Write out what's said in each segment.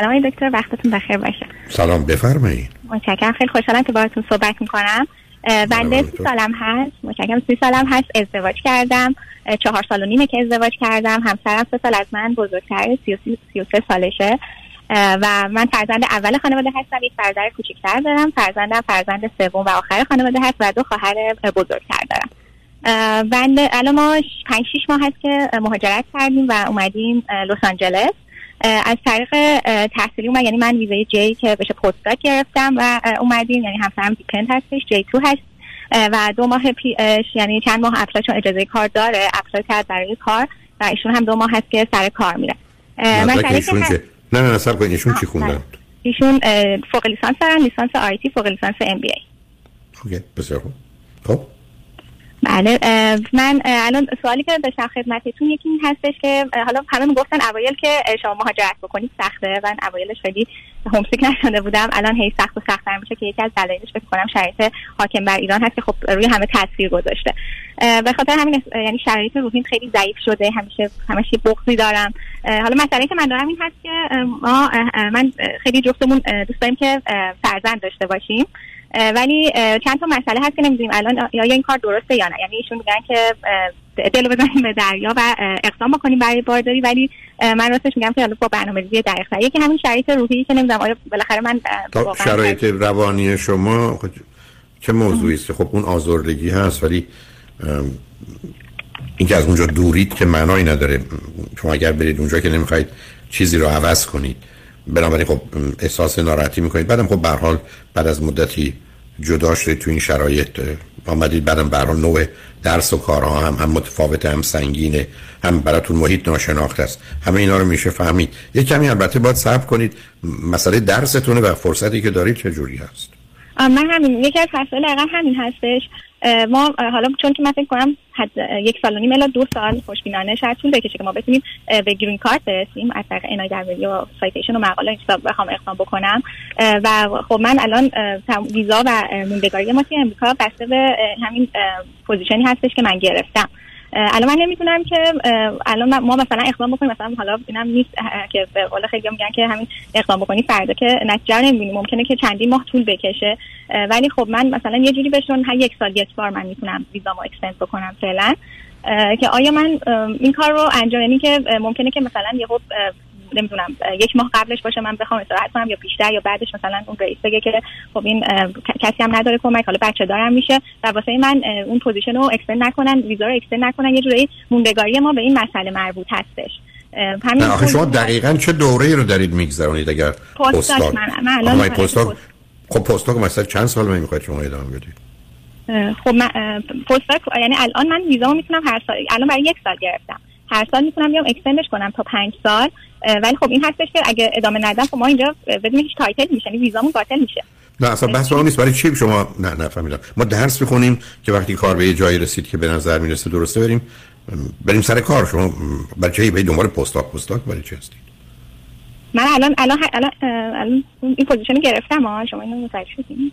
سلام دکتر وقتتون بخیر باشه. سلام بفرمایید. متشکرم خیلی خوشحالم که باهاتون صحبت می‌کنم. بنده سی سالم هست. متشکرم سی سالم هست ازدواج کردم. چهار سال و نیمه که ازدواج کردم. همسرم سه سال از من بزرگتر سی و سه سالشه. و من فرزند اول خانواده هستم یک فرزند کوچکتر دارم. فرزندم فرزند سوم و آخر خانواده هست و دو خواهر بزرگتر دارم. بنده الان ما پنج شیش ماه هست که مهاجرت کردیم و اومدیم لس آنجلس. از طریق تحصیلی اومد. یعنی من ویزای J که میشه postdoc گرفتم و اومدیم. یعنی همسرم dependent هستش J two هست. و دو ماه پیش یعنی چند ماه apply چون اجازه کار داره apply کرد برای کار و ایشون هم دو ماه هست که سر کار میره. ایشون چه؟ نه نه نصب کنید ایشون چی خوندن؟ ایشون فوق لیسانس دارن لیسانس IT فوق لیسانس MBA. okay بسیار خوب. خب. بله من الان سوالی که داشتم خدمتتون یکی این هستش که حالا همه می‌گفتن اوایل که شما مهاجرت بکنید سخته و اوایلش خیلی همسیک نشده بودم. الان هی سخت و سختتر میشه که یکی از دلایلش فکر کنم شرایط حاکم بر ایران هست که خب روی همه تاثیر گذاشته. به خاطر همین یعنی شرایط روحیم خیلی ضعیف شده همیشه همیشه بغضی دارم. حالا مسئله که من دارم این هست که ما من خیلی جفتمون دوست داریم که فرزند داشته باشیم. ولی چند تا مسئله هست که نمی‌دونیم الان یا این کار درسته یا نه. یعنی ایشون میگن که دل بزنیم به دریا و اقدام بکنیم برای بارداری ولی من راستش میگم که با برنامه‌ریزی دقیق یکی همین شرایط روحی که نمی‌دونم آیا بالاخره من شرایط روانی شما چه موضوعی است؟ خب اون آزردگی هست ولی اینکه از اونجا دورید که معنایی نداره. شما اگر برید اونجا که نمی‌خواید چیزی رو عوض کنید. بنابراین خب احساس ناراحتی می‌کنید. بعدم خب به حال بعد از مدتی جدا شدید تو این شرایط آمدید. بعدم به نوع درس و کارها هم هم متفاوت هم سنگینه هم براتون محیط ناشناخته است. همه اینا رو میشه فهمید. یه کمی البته باید صبر کنید. مسئله درستونه و فرصتی که دارید چه جوری هست؟ من همین. یکی از مسائل همین هستش. ما حالا چون که من فکر کنم حد یک سال و نیم الا دو سال خوشبینانه شاید طول بکشه که ما بتونیم به گرین کارت برسیم از طریق انای یا سایتیشن و مقاله حساب بخوام اقدام بکنم. و خب من الان ویزا و موندگاری ما توی امریکا بسته به همین position ی هستش که من گرفتم. الان من نمی‌تونم که الان ما مثلا اقدام بکنیم مثلا حالا اینم نیست که به قول خیلی میگن که همین اقدام بکنی فردا که نتیجه رو نمی‌بینیم ممکنه که چندین ماه طول بکشه. ولی خب من مثلا یه جوری بهشون هر یک سال یک بار من می‌تونم ویزامو extend بکنم فعلا. که آیا من این کار رو انجام یعنی که ممکنه که مثلا یه نمی‌دونم یک ماه قبلش باشه من بخوام استراحت کنم یا بیشتر یا بعدش مثلا اون رئیس بگه که خب این کسی هم نداره کمک حالا بچه دارم میشه و واسه من اون position رو extend نکنن ویزا رو extend نکنن یه جوری موندگاری ما به این مسئله مربوط هستش. همین آخه شما دقیقا چه دوره رو دارید میگذرونید اگر postdoc من, من الان postdoc خب postdoc مثلا چند سال من می‌خواید شما ادامه بدید؟ خب من postdoc یعنی الان من ویزامو می‌تونم هر سال الان برای یک سال گرفتم. هر سال می‌تونم بیام extend ش کنم تا پنج سال ولی خب این هستش که اگه ادامه ندم خب ما اینجا بدون هیچ title میشه یعنی ویزامون باطل میشه. نه اصلا بحث اون نیست برای چی شما؟ نه نفهمیدم. ما درس بخونیم که وقتی کار به یه جایی رسید که به نظر می‌رسه درسته بریم بریم سر کار. شما برای چی به دنبال postdoc postdoc برای چی هستید؟ من الان الان الان, الان این position گرفتم ها شما اینو متوجه شدین؟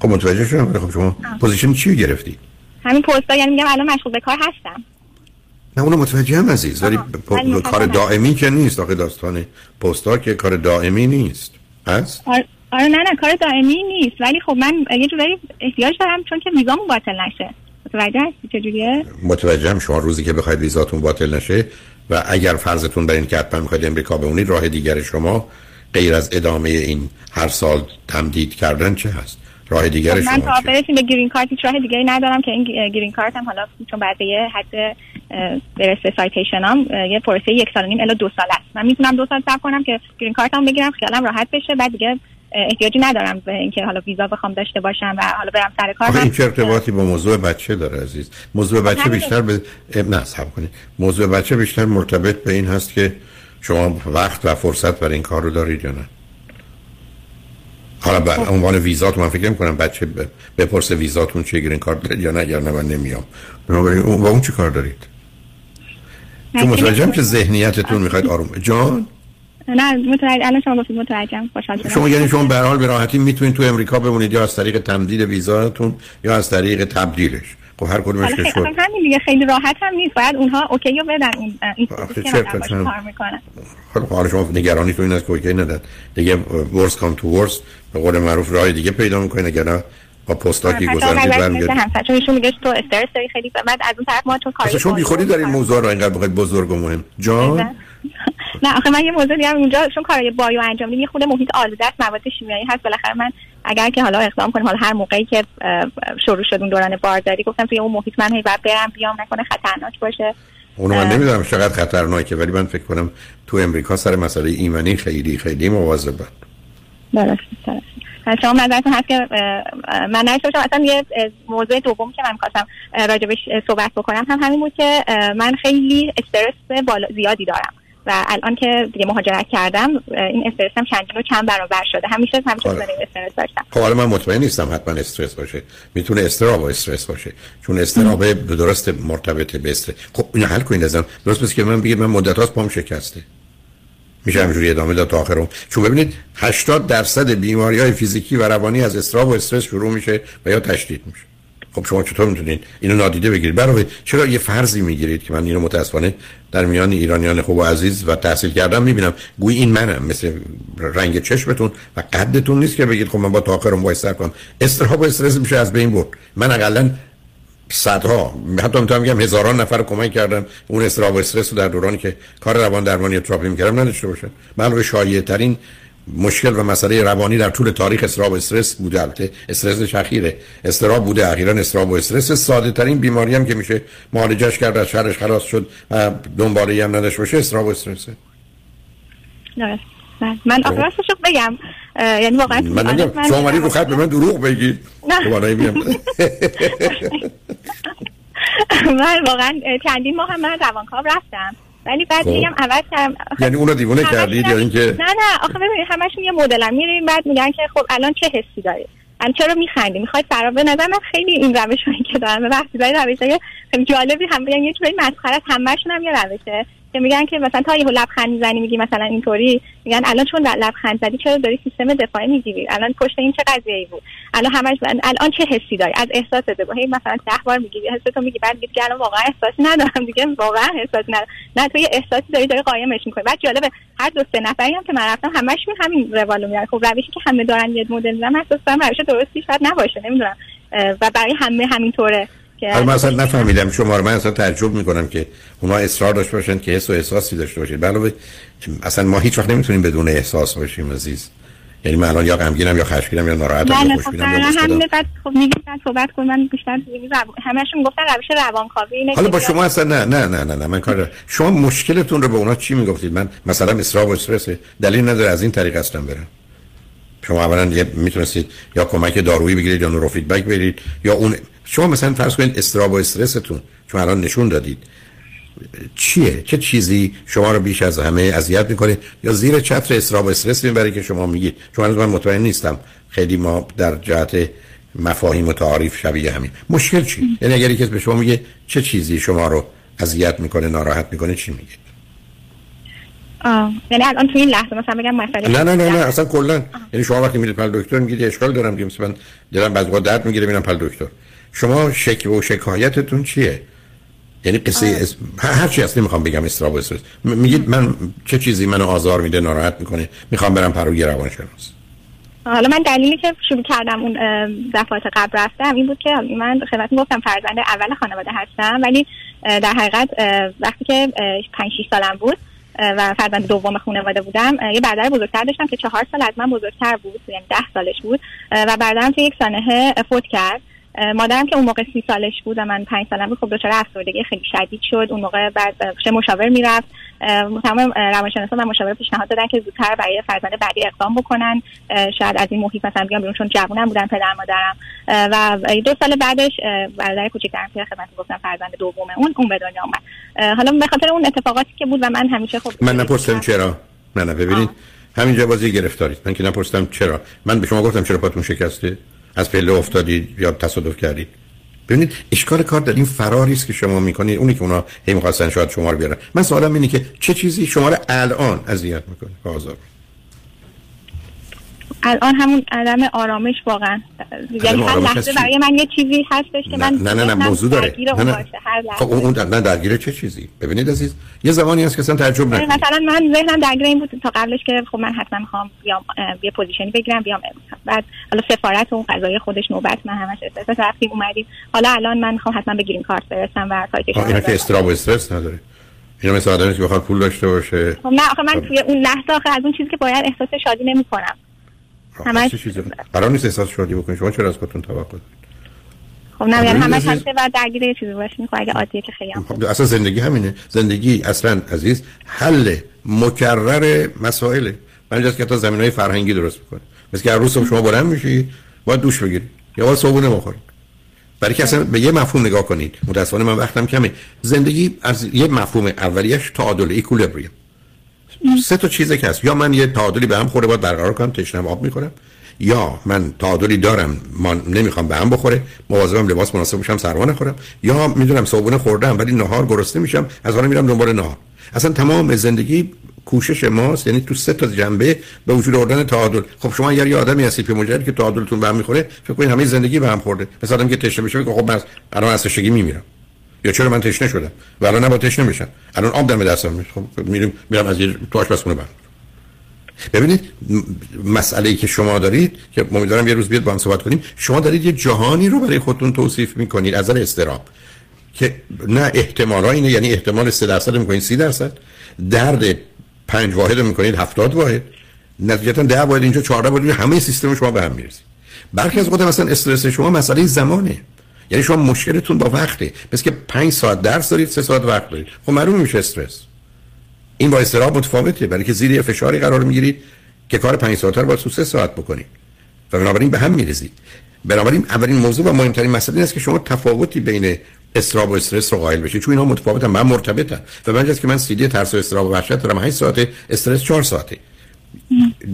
خب متوجه شدم خب شما position چی گرفتی؟ همین پستا یعنی میگم الان مشغول به کار هستم. نه اونو متوجه هم عزیز ولی کار دائمی که نیست آخه داستان پستا که کار دائمی نیست هست؟ آره نه نه کار دائمی نیست ولی خب من یه جورایی احتیاج دارم چون که ویزامون باطل نشه متوجه هستی چجوریه؟ متوجه هم شما روزی که بخواید ویزاتون باطل نشه و اگر فرضتون بر این که حتما می‌خواید امریکا بمونید راه دیگر شما غیر از ادامه این هر سال تمدید کردن چه هست؟ راه خب من تا برسیم به گرین کارت هیچ راه دیگری ندارم که این گرین کارت هم حالا چون بعد یه حد برسه سایتیشن هم یه پروسه یک سال و نیم الا دو سال است. من می‌تونم دو سال صبر کنم که گرین کارت هم بگیرم خیالم راحت بشه بعد دیگه احتیاجی ندارم به اینکه حالا ویزا بخوام داشته باشم و حالا برم سر کار. این چه ارتباطی با موضوع بچه داره عزیز؟ موضوع بچه بیشتر به نه صبر کنید. موضوع بچه بیشتر مرتبط به این هست که شما وقت و فرصت برای این کار رو دارید یا نه؟ حالا به خب. عنوان ویزات من فکر کنم بچه بپرسه ویزاتون چه گرین کارت دارید یا نه اگر نه من نمیام. بنابراین اون با اون چی کار دارید؟ تو متوجهم که ذهنیتتون می‌خواید آروم جان؟ نه متوجه الان شما گفتید متوجهم خوشحال شما یعنی شما به حال به راحتی می‌تونید تو امریکا بمونید یا از طریق تمدید ویزاتون یا از طریق تبدیلش. خب هر کدومش که شد. همین دیگه خیلی راحت هم نیست. باید اونها اوکی رو بدن. این این کار می‌کنن خب حالا شما نگرانی تو این است که اوکی ندن دیگه ورس کام تو ورس به قول معروف راه دیگه پیدا می‌کنه اگر نه با پستاکی گذارید برمیگرد چون ایشون میگه تو استرس داری خیلی بعد از اون طرف ما چون کاری شما بیخودی دارین موضوع رو اینقدر بخواید بزرگ و مهم. جان؟ نه آخه من یه موضوع دیگه اونجا چون کارای بایو انجام میدیم یه خود محیط آلوده است مواد شیمیایی هست. بالاخره من اگر که حالا اقدام کنیم حالا هر موقعی که شروع شد اون دوران بارداری گفتم توی اون محیط من هی بعد برم بیام نکنه خطرناک باشه. اونو من نمی‌دونم چقدر خطرناکه ولی من فکر کنم تو امریکا سر مسئله ایمنی خیلی خیلی مواظبن درست درست. شما نظرتون هست که من نشد اصلا یه موضوع دوم که من می‌خواستم راجبش صحبت بکنم هم همین بود که من خیلی استرس زیادی دارم. و الان که دیگه مهاجرت کردم این استرس هم چندین و چند برابر شده. همیشه همیشه آره. استرس داشتم خب حالا من مطمئن نیستم حتما استرس باشه. می‌تونه استراب و استرس باشه. چون استراب درست مرتبط به استرس. خب این حل کنید ازم. درست بس که من بگید من مدت هاست پام شکسته. میشه همجوری ادامه داد تا آخرم چون ببینید 80 درصد بیماری های فیزیکی و روانی از استراب و استرس شروع میشه و یا تشدید میشه. خب شما چطور می‌تونید اینو نادیده بگیرید؟ برای چرا یه فرضی می‌گیرید که من اینو متاسفانه در میان ایرانیان خوب و عزیز و تحصیل کردم می‌بینم. گویی این منم مثل رنگ چشمتون و قدتون نیست که بگید خب من با تاخرم وایسر کنم. استراب و استرس میشه از بین برد. من اقلا صدها حتی می‌تونم بگم هزاران نفر کمک کردم اون استراب و استرس رو در دورانی که کار روان درمانی تراپی می‌کردم نداشته باشن. من شایع ترین مشکل و مسئله روانی در طول تاریخ استراب و استرس بوده البته استرس شخیره استراب بوده اخیرا استراب و استرس. ساده ترین بیماری هم که میشه معالجش کرد از شرش خلاص شد و دنباله هم نداشت باشه استراب و استرس. درست. من آخه راستش بگم. یعنی واقعا من نگم شما رو خط به من دروغ بگید نه. من واقعا چندین ماه هم من روانکاو رفتم. ولی بعد. میگم عوض کردم یعنی اونو دیوونه کردید یا اینکه نه نه آخه ببینید همشون یه مدلن. میریم بعد میگن که خب الان چه حسی داری؟ الان چرا میخندی؟ می‌خواد فرار به نظر من خیلی این روش که دارم وقتی داری روش خیلی جالبی هم بگن یه جوری مسخره همشون هم یه روشه. که میگن که مثلا تا یه لبخند می‌زنی میگی مثلا اینطوری میگن الان چون لبخند زدی چرا داری سیستم دفاعی می‌گیری؟ الان پشت این چه قضیه بود؟ الان همش الان چه حسی داری؟ از احساس بگو هی مثلا ده بار میگی حس تو میگی بعد میگی الان واقعا احساسی ندارم دیگه واقعا احساسی ندارم. نه تو یه احساسی داری داری قایمش می‌کنی. بعد جالبه هر دو سه نفری هم که من رفتم همشون همین روالو میارن خب روشی که همه دارن یه مدل می‌زنن احساس کنم روش درستی شاید نباشه نمی‌دونم. و برای همه همینطوره. حالا من اصلا نفهمیدم. شما رو من اصلا تعجب می‌کنم که اونا اصرار داشته باشن که حس و احساسی داشته باشید. علاوه اصلا ما هیچ وقت نمی‌تونیم بدون احساس باشیم عزیز. یعنی من الان یا غمگینم یا خشمگینم یا ناراحتم یا خوشبینم یا همین بعد خب میگن صحبت کن من بیشتر همشون گفتن روش روانکاوی اینه حالا با شما اصلا نه نه نه نه, نه من کار شما مشکلتون رو به اونا چی می‌گفتید؟ من مثلا اصرار و استرس دلیل نداره از این طریق اصلا برم. شما اولا می‌تونستید یا کمک دارویی بگیرید یا نورو فیدبک بگیرید یا اون شما مثلا فرض کنید استراب و استرستون چون الان نشون دادید چیه؟ چه چیزی شما رو بیش از همه اذیت می‌کنه؟ یا زیر چتر استراب و استرس می‌بره که شما میگید؟ چون من مطمئن نیستم. خیلی ما در جهت مفاهیم و تعاریف شبیه همین. مشکل چی؟ یعنی اگر کسی به شما میگه چه چیزی شما رو اذیت می‌کنه ناراحت می‌کنه چی میگید یعنی الان تو این لحظه مثلا بگم مسئله نه نه نه نه اصلا کلا. یعنی شما وقتی میرید پل دکتر میگید اشکال دارم که مثلا دلم بعضی وقت درد می‌گیره میرم پل دکتر. شما شک و شکایتتون چیه؟ یعنی قصه اس... هر چی اصلا می‌خوام بگم استراب استرس. میگید من چه چیزی منو آزار میده ناراحت می‌کنه می‌خوام برم پروی روانشناس. حالا من دلیلی که شروع کردم اون دفعات قبل رفتم این بود که من خدمتتون گفتم فرزند اول خانواده هستم ولی در حقیقت وقتی که 5 6 سالم بود و فرزند دوم خانواده بودم یه برادر بزرگتر داشتم که چهار سال از من بزرگتر بود یعنی ده سالش بود و برادرم تو یک سانحه فوت کرد. مادرم که اون موقع سی سالش بود و من پنج سالم بود خب دچار افسردگی خیلی شدید شد. اون موقع بعد چه مشاور می‌رفت. تمام روانشناسان و مشاور پیشنهاد دادن که زودتر برای فرزند بعدی اقدام بکنن. شاید از این محیط مثلا بیام بیرون چون جوونم بودن پدر مادرم. و دو سال بعدش برادر کوچیکترم که خدمت گفتم فرزند دوم اون اون به دنیا اومد. حالا به خاطر اون اتفاقاتی که بود و من همیشه خب من نپرسیدم چرا. نه نه ببینید. همین جوازی گرفتارید. من که نپرسیدم چرا. من به شما گفتم چرا پاتون شکسته؟ از پله افتادید یا تصادف کردید ببینید اشکال کار در این فراری است که شما می‌کنید اونی که اونا هی می‌خواستن شاید شما رو بیارن. من سوالم اینه که چه چیزی شما رو الان اذیت می‌کنه؟ آزار الان همون عدم آرامش واقعا. یعنی هر لحظه برای من یه چیزی هستش که من نه نه نه موضوع داره. نه نه. خب اون نه درگیر چه چیزی؟ ببینید عزیز یه زمانی هست که اصلا تعجب نکنید. مثلا من ذهنم درگیر این بود تا قبلش که خب من حتما می‌خوام بیام یه پوزیشنی بگیرم بیام بعد حالا سفارت اون قضایی خودش نوبت من همش استرس. رفتیم اومدیم. حالا الان من می‌خوام حتما بگیریم کارت برسم و کارتش اینا که استراب و استرس نداره. اینا مثل آدمی که بخواد پول داشته باشه. خب نه آخه من خب. توی اون لحظه آخه از اون چیزی که باید احساس شادی نمی‌کنم. همش قرار نیست احساس شادی بکنید شما چرا از خودتون توقع خب نه یعنی همش هست و درگیر یه چیزی باشین خب اگه عادیه که خیلی خب اصلا زندگی همینه. زندگی اصلا عزیز حل مکرر مسائل من اینجاست که تا زمین های فرهنگی درست می‌کنه مثل که هر روز شما بلند میشی باید دوش بگیرید یا باید صبحونه بخورید برای که اصلا به یه مفهوم نگاه کنید. متاسفانه من وقتم کمه. زندگی از یه مفهوم اولیش تعادل ایکولیبریوم سه تا چیزه که هست. یا من یه تعادلی به هم خوره باید برقرار کنم تشنم آب می‌کنم یا من تعادلی دارم ما نمی‌خوام به هم بخوره مواظبم لباس مناسب میشم سرما نخورم یا می‌دونم صبحونه خوردم ولی نهار گرسنه میشم از آن میرم دنبال نهار. اصلا تمام زندگی کوشش ماست یعنی تو سه تا جنبه به وجود آوردن تعادل. خب شما اگر یه آدمی هستید که مجرد که تعادلتون به هم می‌خوره فکر کنید همه زندگی به هم خورده. مثلا که تشنه بشه خب من الان از تشنگی میمیرم. یا چرا من تشنه شدم؟ و الان نباید تشنه بشم. الان آب دم دستم. خب میرم میرم از تو آشپزخونه برم. ببینید مسئله ای که شما دارید که امیدوارم یه روز بیاد با هم صحبت کنیم شما دارید یه جهانی رو برای خودتون توصیف می‌کنید از نظر استراب که نه احتمال اینه یعنی احتمال 3 درصد می‌کنید 30 درصد. درد پنج واحد می‌کنید 70 واحد. نتیجتا 10 واحد اینجا 14 واحد همه سیستم شما به هم می‌رسه برخی از وقت مثلا استرس شما مسئله زمانه. یعنی شما مشکلتون با وقته. پس که 5 ساعت درس دارید 3 ساعت وقت دارید. خب معلوم میشه استرس. این با استراب متفاوته. برای که زیر فشاری قرار می‌گیرید که کار 5 ساعت رو با 3 ساعت بکنید. و بنابراین به هم می‌رسید بنابراین اولین موضوع و مهمترین مسئله این است که شما تفاوتی بین استراب و استرس رو قائل بشید. چون اینا متفاوتن من مرتبطن و من که من سیدی ترس و استراب و وحشت دارم 8 ساعته استرس 4 ساعته.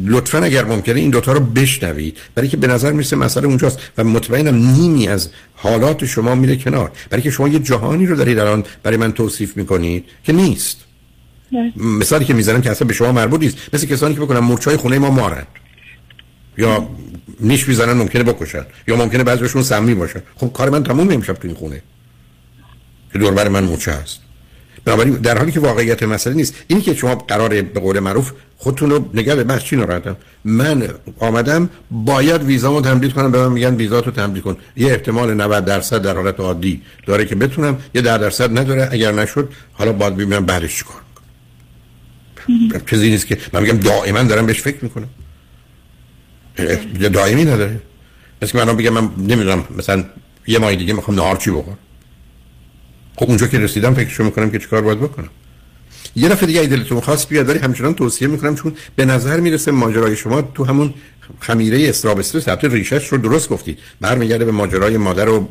لطفا اگر ممکنه این دوتا رو بشنوید. برای که به نظر می‌رسه مسئله اونجاست و مطمئنم نیمی از حالات شما میره کنار. برای که شما یه جهانی رو دارید الان برای من توصیف می‌کنید که نیست. مثالی که می‌زنم که اصلا به شما مربوط نیست. مثل کسانی که بکنن مورچای خونه ما مارن یا نیش می‌زنن ممکنه بکشن. یا ممکنه بعضیشون سمی باشن. خب کار من تموم نمیشه تو این خونه. که دوربر من مورچه هست. بنابراین در حالی که واقعیت مسئله نیست اینی که شما قرار به قول معروف خودتون رو نگه به چی ناراحتم من آمدم باید ویزامو تمدید کنم به من میگن ویزاتو تمدید کن. یه احتمال 90 درصد در حالت عادی داره که بتونم یه در درصد نداره اگر نشد حالا باید ببینم بعدش چیکار چیزی نیست که من میگم دائما دارم بهش فکر می‌کنم. دائمی نداره. مثل من بگم من نمی‌دونم مثلا یه ماه دیگه می‌خوام نهار چی بخورم؟ خب اونجا که رسیدم فکرشو می‌کنم که چیکار باید بکنم. یه دفعه دیگه دلتون خواست بیاد ولی همچنان توصیه می‌کنم چون به نظر می‌رسه ماجرای شما تو همون خمیره استراب استرس حتی ریشش رو درست گفتید. برمیگرده به ماجرای مادر و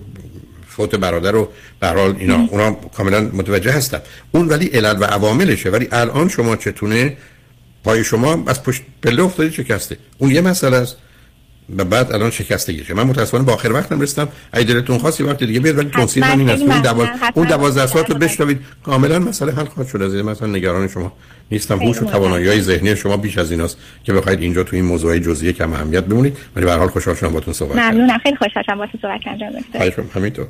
فوت برادر و به حال اینا. اونا کاملا متوجه هستن. اون ولی علل و عواملشه. ولی الان شما چتونه؟ پای شما از پشت پله افتادی شکسته. اون یه مسئله است. و بعد الان شکستگیشه من متاسفانه با آخر وقتم رسیدم. اگه دلتون خواست وقت دیگه بیاد ولی توصیه من این است. اون دواز اون 12 ساعت رو بشنوید. کاملا مسئله حل خواهد شد. از این مثلا نگران شما نیستم. هوش و توانایی های ذهنی شما بیش از ایناست که بخواید اینجا تو این موضوعی جزئیه کم اهمیت بمونید. ولی به هر حال خوشحال شدم باهاتون صحبت ممنونم. خیلی خوشحال شدم باهاتون صحبت کردم. همینطور.